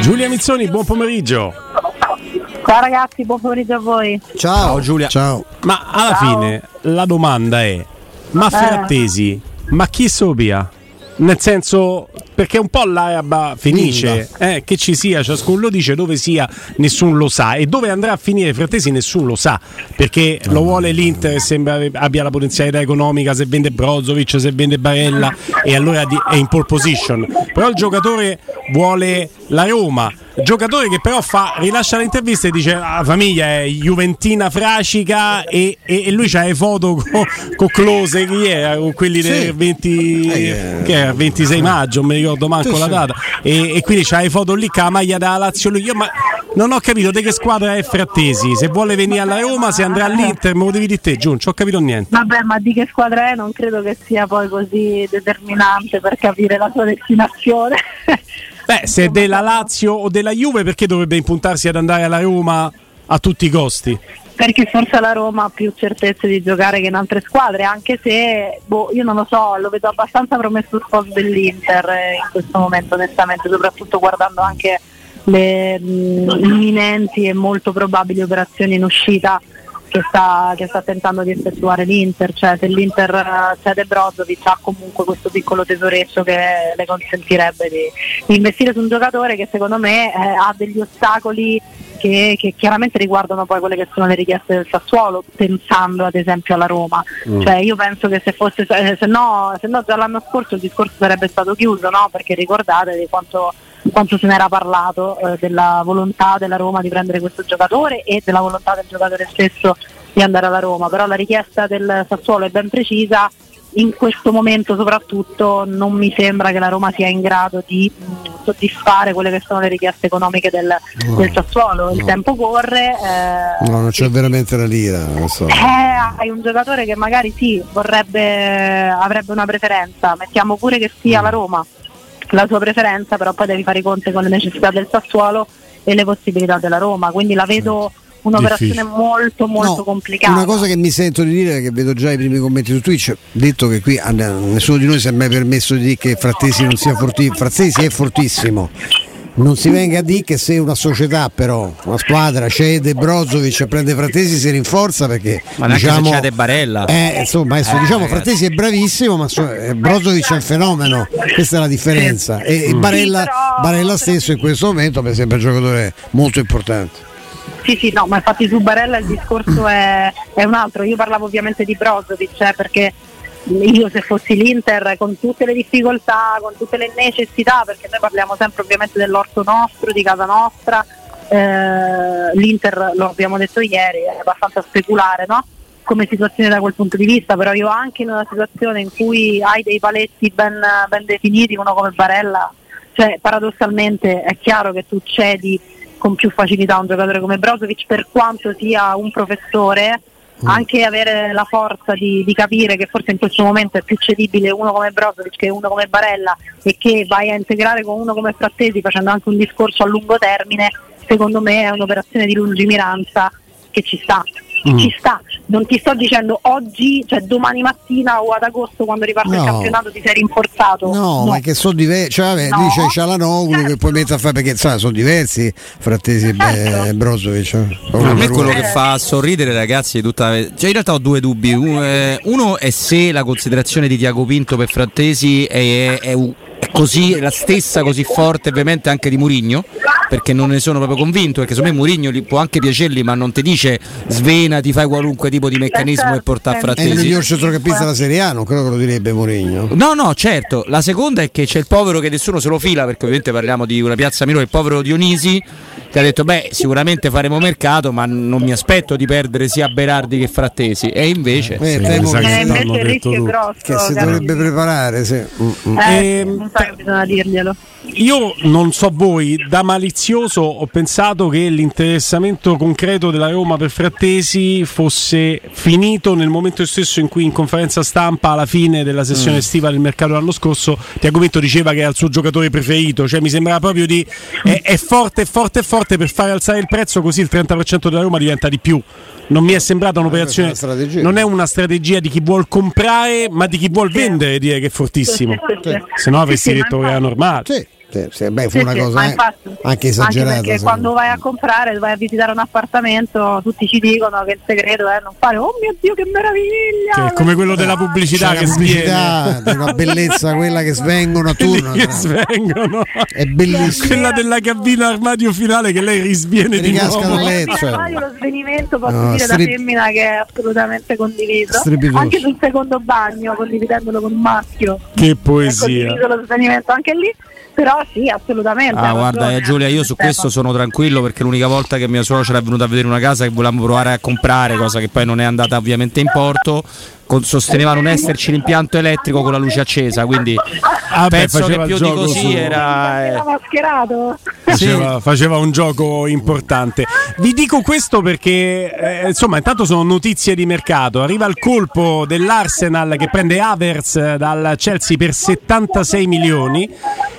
Giulia Mizzoni, buon pomeriggio. Ciao ragazzi, buon pomeriggio a voi. Ciao Giulia. Ciao. Ma alla Ciao. fine la domanda è: ma Eh. Frattesi, ma chi sopia? Nel senso, perché un po' l'araba finisce, eh, che ci sia, ciascuno lo dice, dove sia nessuno lo sa. E dove andrà a finire Frattesi nessuno lo sa, perché lo vuole l'Inter e sembra abbia la potenzialità economica se vende Brozovic, se vende Barella e allora è in pole position, però il giocatore vuole la Roma, giocatore che però fa, rilascia l'intervista e dice "Ah, la famiglia è Juventina Fracica e, e- e lui c'ha le foto con, con Close chi era? Con quelli del 20 Eh, che era 26 maggio mi ricordo manco Sì, la data. E, e quindi c'ha le foto lì con la maglia della Lazio lui. Io ma non ho capito di che squadra è Frattesi. Se vuole venire alla Roma se andrà all'Inter me lo devi dire te Giù non ho capito niente. Vabbè, ma di che squadra è? Non credo che sia poi così determinante per capire la sua destinazione. beh se è della Lazio o della Juve perché dovrebbe impuntarsi ad andare alla Roma a tutti i costi Perché forse la Roma ha più certezze di giocare che in altre squadre, anche se boh, io non lo so, lo vedo abbastanza promesso il post dell'Inter eh, in questo momento, onestamente, soprattutto guardando anche le mh, imminenti e molto probabili operazioni in uscita che sta, che sta tentando di effettuare l'Inter, cioè se l'Inter cede Brozovic ha comunque questo piccolo tesoreccio che le consentirebbe di, di investire su un giocatore che secondo me eh, ha degli ostacoli che, che chiaramente riguardano poi quelle che sono le richieste del Sassuolo, pensando ad esempio alla Roma. Mm. Cioè io penso che se fosse se no, se no già l'anno scorso il discorso sarebbe stato chiuso, no? Perché ricordate di quanto quanto se n'era parlato eh, della volontà della Roma di prendere questo giocatore e della volontà del giocatore stesso di andare alla Roma, però la richiesta del Sassuolo è ben precisa, in questo momento soprattutto non mi sembra che la Roma sia in grado di mh, soddisfare quelle che sono le richieste economiche del, No. del Sassuolo, il No. tempo corre. eh, No, non c'è veramente la lira. Non so. eh, hai un giocatore che magari sì, vorrebbe, avrebbe una preferenza, mettiamo pure che sia la Roma la sua preferenza, però poi devi fare i conti con le necessità del Sassuolo e le possibilità della Roma, quindi la vedo un'operazione Difficile. molto molto No, complicata. Una cosa che mi sento di dire, che vedo già i primi commenti su Twitch, detto che qui nessuno di noi si è mai permesso di dire che Frattesi non sia fortissimo, Frattesi è fortissimo. Non si venga a dire che se una società però, una squadra cede Brozovic e prende Frattesi si rinforza perché Ma neanche diciamo, se cede Barella. Eh, insomma, adesso Eh, diciamo ragazzi. Frattesi è bravissimo, ma so- eh, Brozovic è un fenomeno, questa è la differenza. E, e Mm. Barella, Sì, però- Barella stesso in questo momento mi sembra un giocatore molto importante. Sì, sì, no, ma infatti su Barella il discorso è, è un altro. Io parlavo ovviamente di Brozovic, eh, perché io se fossi l'Inter con tutte le difficoltà, con tutte le necessità, perché noi parliamo sempre ovviamente dell'orto nostro, di casa nostra, eh, l'Inter lo abbiamo detto ieri, è abbastanza speculare, no? come situazione da quel punto di vista, però io anche in una situazione in cui hai dei paletti ben, ben definiti, uno come Barella, cioè paradossalmente è chiaro che tu cedi con più facilità a un giocatore come Brozovic per quanto sia un professore, anche avere la forza di, di capire che forse in questo momento è più cedibile uno come Brozovic che uno come Barella e che vai a integrare con uno come Frattesi facendo anche un discorso a lungo termine, secondo me è un'operazione di lungimiranza che ci sta. Mm. Ci sta, non ti sto dicendo oggi, cioè domani mattina o ad agosto quando riparte No. il campionato ti sei rinforzato. No, ma che sono diversi, cioè vabbè, No. lì c'è Cialanoglu che poi mette a fare perché sai, sono diversi Frattesi e Certo. e Brozovic. eh. A me quello Eh. che fa sorridere ragazzi è tutta... Cioè in realtà ho due dubbi. Uno è, uno è se la considerazione di Tiago Pinto per Frattesi è, è è così, è la stessa così forte ovviamente anche di Murigno perché non ne sono proprio convinto perché secondo me Murigno li- può anche piacerli ma non ti dice svena ti fai qualunque tipo di meccanismo e porta a È il Frattesi miglior centrocampista della Serie A, non credo che lo direbbe Mourinho. No, no, certo. La seconda è che c'è il povero che nessuno se lo fila, perché ovviamente parliamo di una piazza minore, il povero Dionisi, che ha detto, beh, sicuramente faremo mercato, ma non mi aspetto di perdere sia Berardi che Frattesi. E invece... Eh, temo che- Eh, invece il rischio grosso. che si dovrebbe preparare, sì. Mm. Eh, non so che bisogna dirglielo. Io non so voi, da malizioso ho pensato che l'interessamento concreto della Roma per Frattesi fosse finito nel momento stesso in cui in conferenza stampa alla fine della sessione Mm. estiva del mercato l'anno scorso Tiago Pinto diceva che era il suo giocatore preferito, cioè mi sembrava proprio di è, è forte, è forte, è forte per fare alzare il prezzo così il 30% della Roma diventa di più. Non mi è sembrata un'operazione, è una strategia. non è una strategia di chi vuol comprare, ma di chi vuol vendere, dire che è fortissimo. Sì. Se no avresti detto che era normale. Sì. Sì, sì, beh, fu Sì, una sì, cosa ma eh, infatti- anche esagerata. perché secondo quando me. vai a comprare, vai a visitare un appartamento, tutti ci dicono che il segreto è non fare oh mio Dio che meraviglia! Che è come quello della pubblicità C'è che pubblicità di una bellezza quella che svengono a turno. che no? svengono. È bellissimo. Quella della cabina armadio finale che lei risviene di Ricasca nuovo. cioè. Lo svenimento posso No, dire strip- da femmina che è assolutamente condiviso anche sul secondo bagno condividendolo con un maschio Che è poesia. condiviso lo svenimento anche lì però sì assolutamente Ah, guarda, eh, Giulia, io su questo sono tranquillo perché l'unica volta che mia suocera è venuta a vedere una casa che volevamo provare a comprare, cosa che poi non è andata ovviamente in porto, sosteneva non esserci l'impianto elettrico con la luce accesa, quindi Ah, beh, penso che faceva più di così suo. era... era eh, mascherato Faceva, faceva un gioco importante. Vi dico questo perché, eh, insomma, intanto sono notizie di mercato. Arriva il colpo dell'Arsenal che prende Havertz dal Chelsea per 76 milioni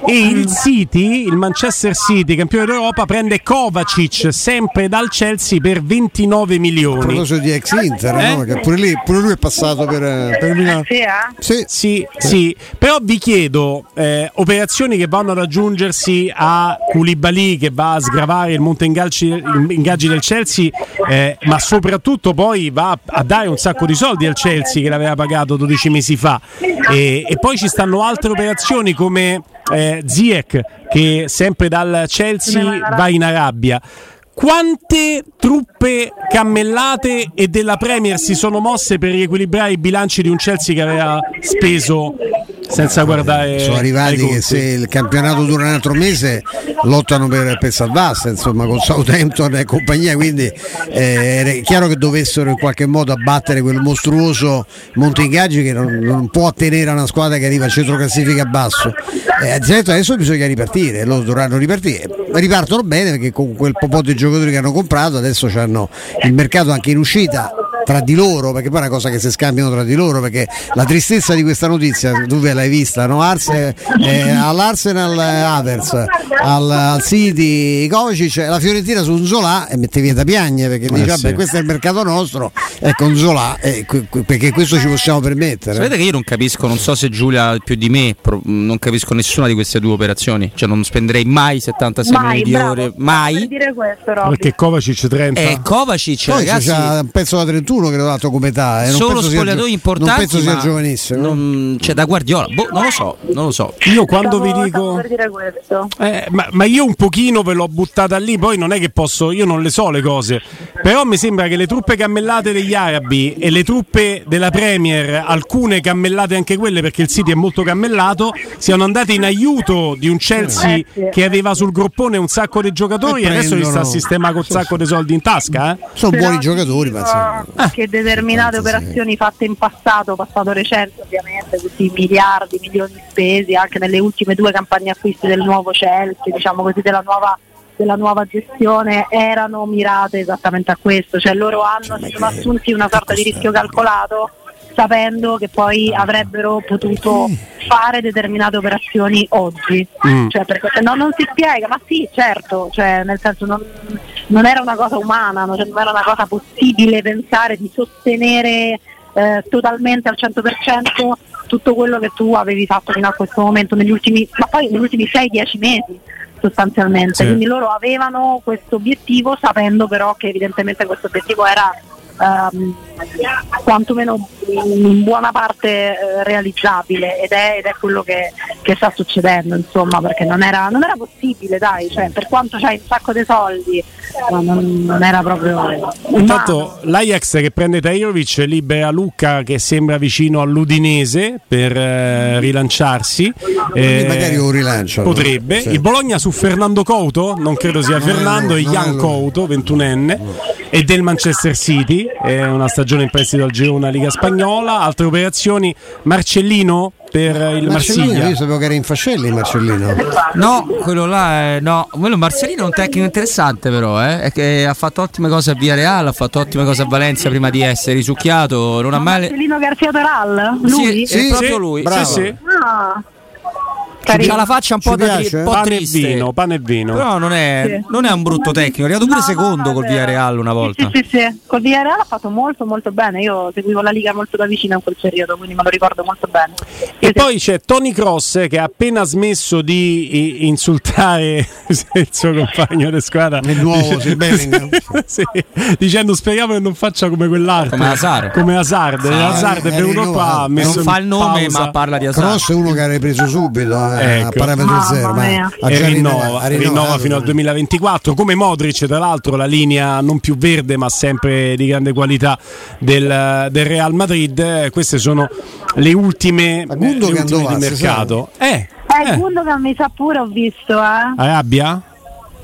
e il City, il Manchester City, campione d'Europa, prende Kovacic sempre dal Chelsea per 29 A milioni. proposito di ex Inter, Eh? no? Che pure, lì, pure lui è passato per, eh, per il Milan. sì, eh? Sì, Sì, sì, però vi chiedo eh, operazioni che vanno ad aggiungersi a Koulibaly che va a sgravare il monte ingaggi, ingaggi del Chelsea, eh, ma soprattutto poi va a dare un sacco di soldi al Chelsea che l'aveva pagato 12 mesi fa. E, e poi ci stanno altre operazioni come eh, Ziyech che sempre dal Chelsea va in Arabia. Quante truppe cammellate e della Premier si sono mosse per riequilibrare i bilanci di un Chelsea che aveva speso senza guardare sono arrivati che se il campionato dura un altro mese lottano per, per salvarsi, insomma, con Southampton e compagnia, quindi eh, è chiaro che dovessero in qualche modo abbattere quel mostruoso monte ingaggi che non, non può tenere una squadra che arriva al centro classifica basso. Eh, certo, adesso bisogna ripartire, loro dovranno ripartire. Ripartono bene perché con quel po' di giocatori che hanno comprato adesso hanno il mercato anche in uscita tra di loro, perché poi è una cosa che si scambiano tra di loro, perché la tristezza di questa notizia, tu ve l'hai vista, no? Arse, eh, all'Arsenal eh, Havertz, al, al City Kovacic, la Fiorentina su un Zola e mette via da piagne perché dice sì. vabbè questo è il mercato nostro, e con Zola, eh, perché questo ci possiamo permettere. Sapete che io non capisco, non so se Giulia più di me, pro- non capisco nessuna di queste due operazioni, cioè non spenderei mai 76 mai milioni di bravo, euro, per mai. dire questo Robby. Perché Kovacic 30 E Kovacic, Poi ragazzi, c'è un pezzo da 31 che l'ho dato come età, eh, non sono penso sia spogliatoi importanti, Non penso sia giovanissimo. non- cioè da Guardiola, boh, non lo so, non lo so. io quando vi Stavo- stavo dico Eh, ma, ma io un pochino ve l'ho buttata lì, poi non è che posso, io non le so le cose, però mi sembra che le truppe cammellate degli arabi e le truppe della Premier, alcune cammellate anche quelle perché il City è molto cammellato, siano andate in aiuto di un Chelsea Eh, sì. che aveva sul groppone un sacco di giocatori E e adesso gli sta a sistemare con un sacco di soldi in tasca. Eh? Sono buoni giocatori, ma insomma. che determinate operazioni fatte in passato, passato recente ovviamente, tutti miliardi, milioni spesi anche nelle ultime due campagne acquisti del nuovo Chelsea, diciamo così della nuova della nuova gestione erano mirate esattamente a questo, cioè loro hanno sono assunti una sorta di rischio calcolato sapendo che poi avrebbero potuto fare determinate operazioni oggi. Mm. Cioè, perché se no non si spiega, ma sì, certo, cioè, nel senso non, non era una cosa umana, non, era una cosa possibile pensare di sostenere eh, totalmente al 100% tutto quello che tu avevi fatto fino a questo momento negli ultimi, ma poi negli ultimi 6-10 mesi sostanzialmente. Sì. Quindi loro avevano questo obiettivo sapendo però che evidentemente questo obiettivo era ehm, quantomeno in buona parte eh, realizzabile ed è, ed è quello che, che sta succedendo insomma perché non era, non era possibile dai cioè, per quanto c'hai un sacco di soldi non, non era proprio. Intanto l'Ajax che prende Tajovic libera Lucca che sembra vicino all'Udinese per eh, rilanciarsi. Quindi magari lo rilanciano. Potrebbe. Sì. Il Bologna su Fernando Couto, non credo sia Fernando, Jan lui. Couto, 21enne, e del Manchester City, è una stagione in prestito al Girona Liga Spagnola. Altre operazioni, Marcellino per il Marcellino, Marsiglia. io sapevo che era in Fascelli Marcellino. No, quello là è no, quello Marcelino è un tecnico interessante però, eh, è che ha fatto ottime cose a Via Real, ha fatto ottime cose a Valencia prima di essere risucchiato, non ha mai Marcellino Garcia Toral? Lui? Sì, è Sì, proprio sì, lui. bravo. Sì, sì. Ah, Ha la faccia un po', da tri- un po pane triste. e vino, pane e vino. Però non è, Sì. non è un brutto tecnico. È arrivato pure No, secondo no, col. Villarreal una volta. Sì, sì, sì, sì. Col Villarreal ha fatto molto molto bene. Io seguivo la Liga molto da vicino in quel periodo, quindi me lo ricordo molto bene. Sì, E sì. poi c'è Tony Cross che ha appena smesso di insultare il suo compagno di squadra. Il nuovo, sì, Bellingham. Sì, dicendo speriamo che non faccia come quell'altro. Come Hazard. Come Hazard. Hazard è venuto qua, ha Non fa il nome, pausa. ma parla di Hazard. Cross è uno che avrei preso subito eh, Ecco. a parametro Mamma zero, ma mia. ha e già rinnova, rinnova- rinnova fino al 2024 come Modric tra l'altro la linea non più verde ma sempre di grande qualità del, del Real Madrid Eh, queste sono le ultime, Ma le ultime di mercato eh, Eh, eh. Gundogan mi sa pure, ho visto, eh. Arabia?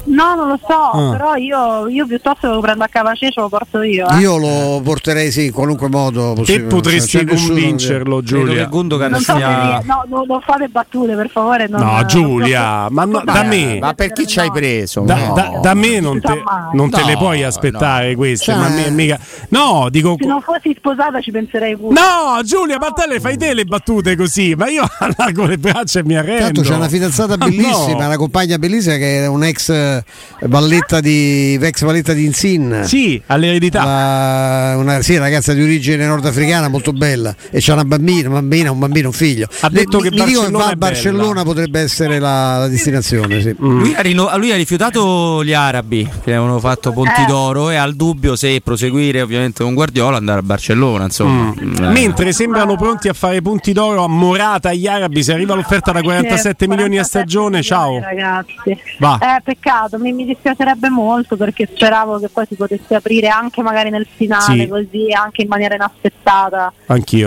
No, non lo so, Ah. però io, io piuttosto lo prendo a Cavacecio lo porto io. Eh. Io lo porterei sì, in qualunque modo Te possibile. potresti che- convincerlo Credo Giulia che Gundogan non so se sia. no, no, non fate battute per favore. Non, No, non Giulia, so- ma no- da me- Ma per chi ci hai preso? Da, No. da- da me non te, non te No, le puoi aspettare queste, Cioè- ma me- mica. No, dico. Se non fossi sposata ci penserei pure. No, Giulia, ma te le fai te le battute così, ma io allargo le braccia e mi arrendo. Tanto c'è una fidanzata Ma bellissima, no. una compagna bellissima che è un'ex eh, valletta di ex valletta di Insin. Sì, all'eredità. La- una sì, ragazza di origine nordafricana molto bella e c'ha una bambina, una bambina, un bambino, un figlio. Ha detto che mi dico che Barcellona va a. Barcellona potrebbe essere la, la destinazione, sì. Lui ha, rino- lui ha rifiutato gli arabi che avevano fatto Ponti Eh. d'Oro e ha il dubbio se proseguire ovviamente con Guardiola andare a Barcellona. Insomma. Mm. Eh. Mentre sembrano pronti a fare punti d'oro a Morata agli arabi, se arriva l'offerta da 47 Sì, milioni a 47 stagione, ciao. Ragazzi. Va. Eh, peccato, mi, mi dispiacerebbe molto perché speravo che poi si potesse aprire anche magari nel finale, Sì. così anche in maniera inaspettata.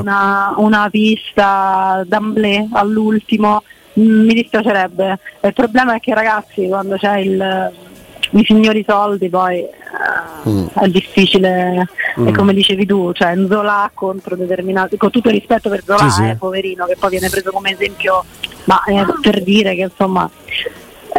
Una, una pista d'amblè all'ultimo. Mm, mi dispiacerebbe. Il problema è che ragazzi, quando c'è il, i signori soldi, poi eh, è difficile. E come dicevi tu, cioè Zola contro determinati, con tutto il rispetto per Zola, Sì, sì. eh, poverino, che poi viene preso come esempio, ma eh, per dire che insomma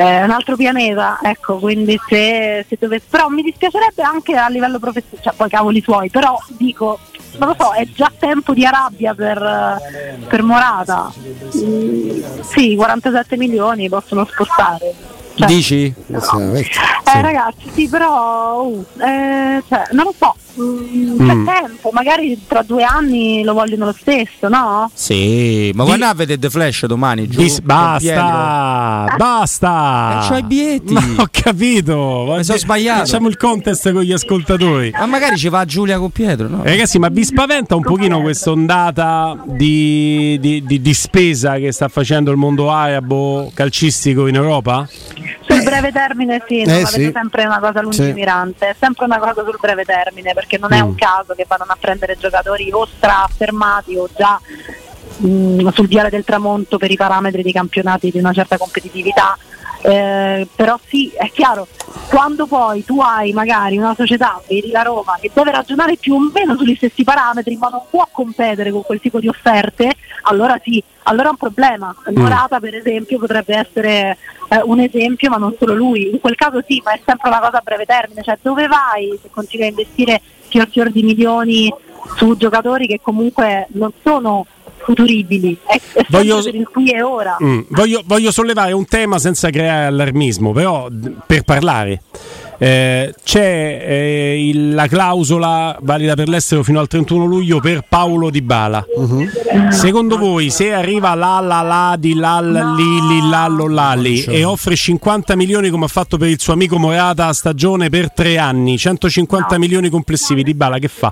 è un altro pianeta, ecco, quindi se, se dovesse, però mi dispiacerebbe anche a livello professionale, cioè poi cavoli suoi, però dico, non lo so, è già tempo di Arabia per, eh, per Morata. Mm, sì, 47 milioni possono spostare. Cioè, Dici? È vecchia. eh, ragazzi, sì, però uh, eh, cioè, non lo so, mm, c'è Mm. tempo, magari tra due anni lo vogliono lo stesso, no? Sì, ma Di- guarda a vedere The Flash domani. Giù, Dis- basta, basta. Eh, c'ho i biglietti. Ma ho capito. Mi sono sbagliato. Facciamo il contest con gli ascoltatori. Ma magari ci va Giulia con Pietro, no? Ragazzi, ma vi spaventa un pochino questa ondata di, di- di- di spesa che sta facendo il mondo arabo calcistico in Europa? Sul breve termine sì, Eh, sì. sempre una cosa lungimirante, è sempre una cosa sul breve termine, perché non è Mm. un caso che vadano a prendere giocatori o straaffermati o già mm, sul viale del tramonto per i parametri di campionati di una certa competitività. Eh, però sì, è chiaro, quando poi tu hai magari una società, vedi la Roma, che deve ragionare più o meno sugli stessi parametri, ma non può competere con quel tipo di offerte, allora sì, allora è un problema. Morata per esempio potrebbe essere eh, un esempio, ma non solo lui. In quel caso sì, ma è sempre una cosa a breve termine, cioè dove vai se continui a investire fior fior di milioni su giocatori che comunque non sono futuribili, è, è Voglio- per il qui e ora. Mm, voglio, voglio sollevare un tema senza creare allarmismo, però d- per parlare. Eh, c'è eh, il- la clausola valida per l'estero fino al 31 luglio per Paolo Di Bala. Secondo voi, se arriva la la la di la la li li lallo lali e offre 50 milioni come ha fatto per il suo amico Morata a stagione per tre anni, 150 No. milioni complessivi, Di Bala che fa?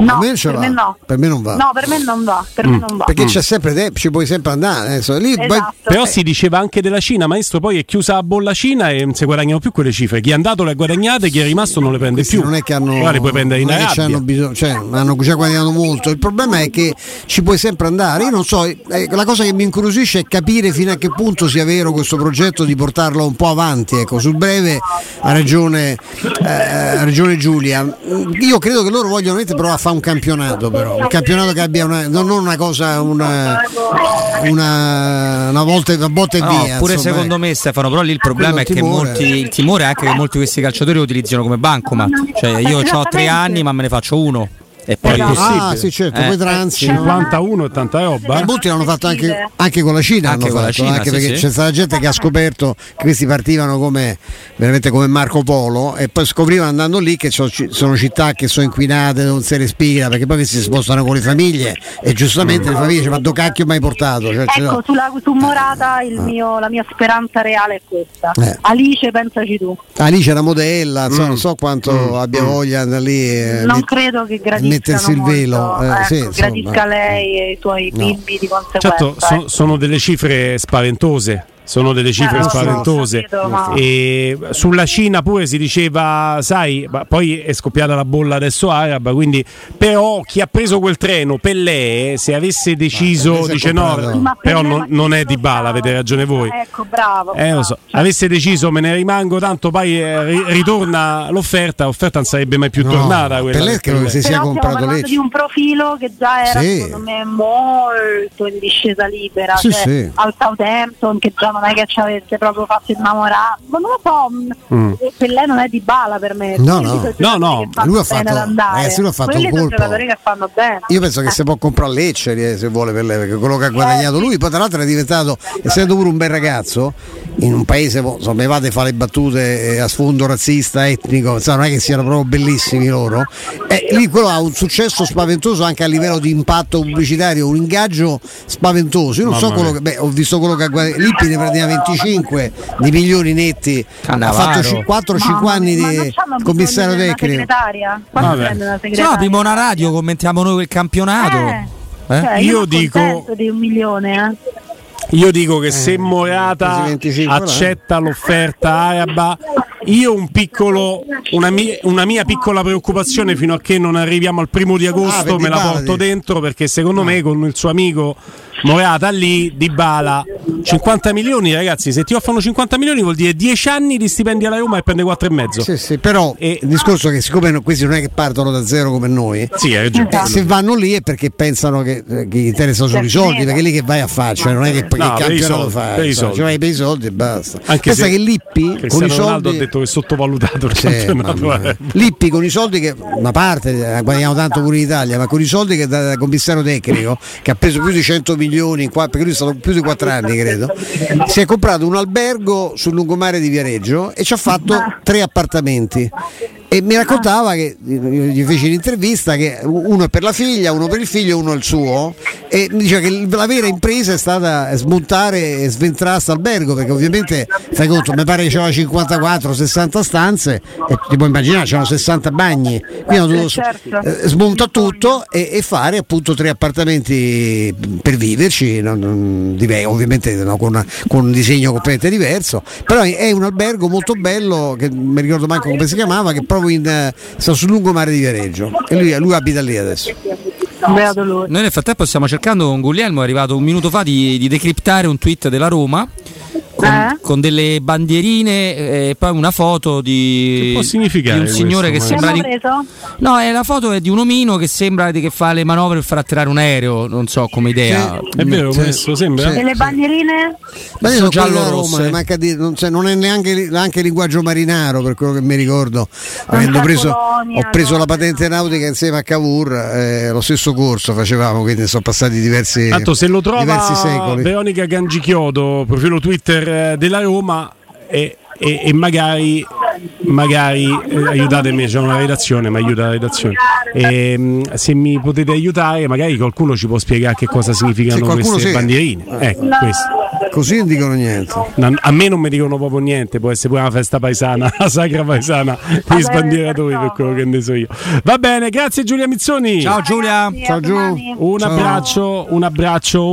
No, me ce per me no. Per me non va. No, per me non va, per me non va. Perché c'è sempre tempo, ci puoi sempre andare. adesso. Lì poi- Esatto. Però Eh, si diceva anche della Cina, maestro, poi è chiusa la bolla Cina e non si guadagnano più quelle cifre. Chi è andato le ha guadagnate, chi è rimasto non le prende questi più. non è che hanno, le puoi prendere in è che Arabia. c'hanno bisogno, cioè, hanno già guadagnato molto. Il problema è che ci puoi sempre andare. Io non so, eh, la cosa che mi incuriosisce è capire fino a che punto sia vero questo progetto di portarlo un po' avanti. Ecco, sul breve ha ragione, eh, ha ragione Giulia. Io credo che loro vogliono provare a fare un campionato, però un campionato che abbia una, non non una cosa, una, una, una volta una botta e No, via. pure insomma, secondo eh. me Stefano, però lì il problema è Quello che timore. molti, il timore è anche che molti di questi calciatori lo utilizzano come bancomat. Cioè io ho tre anni ma me ne faccio uno. E poi Esatto. Ah, sì, certo, Eh. poi transi. C'è no? 51 e tanta roba. Ma molti l'hanno fatto anche, anche con la Cina, Anche hanno con la fatto, Cina, anche sì, perché sì. c'è stata gente che ha scoperto che questi partivano come veramente come Marco Polo e poi scoprivano andando lì che so- ci- sono città che sono inquinate, non si respira, perché poi questi si spostano con le famiglie e giustamente le famiglie dicono ma do cacchio mai portato? Cioè, Ecco, sulla, su Morata il mio- la mia speranza reale è questa. Eh. Alice, pensaci tu. Alice era modella, insomma, non so quanto abbia voglia di andare lì non met- credo che gradiscano mettersi il velo. molto, eh, ecco, sì, insomma. gradisca lei e i suoi No. bimbi di conseguenza. Certo, so- ecco. sono delle cifre spaventose. Sono delle cifre Eh, so, spaventose. E sulla Cina pure si diceva, sai, ma poi è scoppiata la bolla adesso araba, quindi però chi ha preso quel treno, Pellè, se avesse deciso, si dice no, ma per però non, non è di bala, avete ragione voi. Ecco, bravo. Eh, lo so. Avesse deciso me ne rimango, tanto poi eh, ri- ritorna l'offerta, l'offerta non sarebbe mai più No, tornata. Quella Pellè credo che si Pellè. sia comprato Lecce. di un profilo che già era Sì. secondo me molto in discesa libera Sì, cioè, sì. al Southampton che già non è che ci avesse proprio fatto innamorare ma non lo so Mm. eh, per lei non è di bala per me No, no. No, no, che lui ha bene fatto- ad andare. eh, sì, lui ha fatto Quelli un colpo. giocatori che fanno bene Io penso che Eh. si può comprare Lecce eh, se vuole per lei, perché quello che ha guadagnato lui, poi tra l'altro è diventato, essendo pure un bel ragazzo, in un paese, insomma, Evade fa le battute eh, a sfondo razzista, etnico, insomma, non è che siano proprio bellissimi loro. E lì quello ha un successo spaventoso anche a livello di impatto pubblicitario, un ingaggio spaventoso. Io non so Mamma quello mia. che, beh, ho visto quello che ha guadagnato, Lippi ne prendeva 25 di milioni netti, ha Cannavaro. fatto 4-5 Mamma anni di commissario tecnico. Se no segretaria? apriamo una radio, commentiamo noi il campionato. Eh, Eh? cioè, Io sono dico- di un milione eh. Io dico che se Morata quasi 25 accetta l'offerta araba, io un piccolo, una, mia, una mia piccola preoccupazione fino a che non arriviamo al primo di Ah, agosto per me la porto dentro perché secondo me con il suo amico Morata lì, Di Bala, 50 milioni ragazzi, se ti offrono 50 milioni vuol dire 10 anni di stipendi alla Roma e prende 4 e mezzo. Sì, sì, però E- il discorso è che siccome no- questi non è che partono da zero come noi, Sì, hai ragione. eh, se vanno lì è perché pensano che, eh, che gli interessano solo i soldi, perché è lì che vai a fare, cioè non è che poi No, che campionato soldi, fai, cioè vai per i soldi e basta. Anche Pensa che Lippi con i soldi ha detto che è sottovalutato il campionato. eh. Lippi con i soldi che una parte eh, guadagniamo tanto pure in Italia, ma con i soldi che da, da commissario tecnico che ha preso più di 100 milioni, perché lui è stato più di 4 anni credo, si è comprato un albergo sul lungomare di Viareggio e ci ha fatto tre appartamenti. E mi raccontava che gli feci l'intervista che uno è per la figlia, uno per il figlio e uno è il suo. E mi diceva che la vera impresa è stata smontare e sventrare questo albergo perché ovviamente fai conto, mi pare che c'era 54-60 stanze e ti puoi immaginare c'erano 60 bagni. Quindi hanno dovuto certo. eh, smonta tutto e, e fare appunto tre appartamenti per viverci, non- non- dive- ovviamente no, con, una- con un disegno completamente diverso, però è- un albergo molto bello che non mi ricordo manco come si chiamava, che è proprio in, eh, sta sul lungomare di Viareggio e lui, lui abita lì adesso. Noi nel frattempo stiamo cercando con Guglielmo, è arrivato un minuto fa, di, di decriptare un tweet della Roma. Con, Eh? con delle bandierine e poi una foto di, Che di un signore questo, che sembra di, preso? no è la foto è di un omino che sembra di- che fa le manovre per far atterrare un aereo non so come idea È vero, Sì. questo sembra? Sì. E le bandierine? Ma io giallo-rosse. Roma, manca di- non, c'è- non è neanche, neanche linguaggio marinaro per quello che mi ricordo. Avendo preso, Polonia, ho preso no? la patente nautica insieme a Cavour, eh, lo stesso corso facevamo, quindi sono passati diversi, Tanto se lo trova diversi secoli. Veronica Gangichiodo, profilo Twitter eh, della Roma e, e- e magari, magari eh, aiutatemi, c'è una redazione, ma aiuta la redazione. Ehm, se mi potete aiutare, magari qualcuno ci può spiegare che cosa significano queste sì. bandierine. Ecco, questo. Così non dicono niente. A me non mi dicono proprio niente, può essere pure una festa paesana, la sacra paesana degli sbandieratori per quello che ne so io. Va bene, grazie Giulia Mizzoni. ciao Giulia domani. Un Ciao. abbraccio, un abbraccio.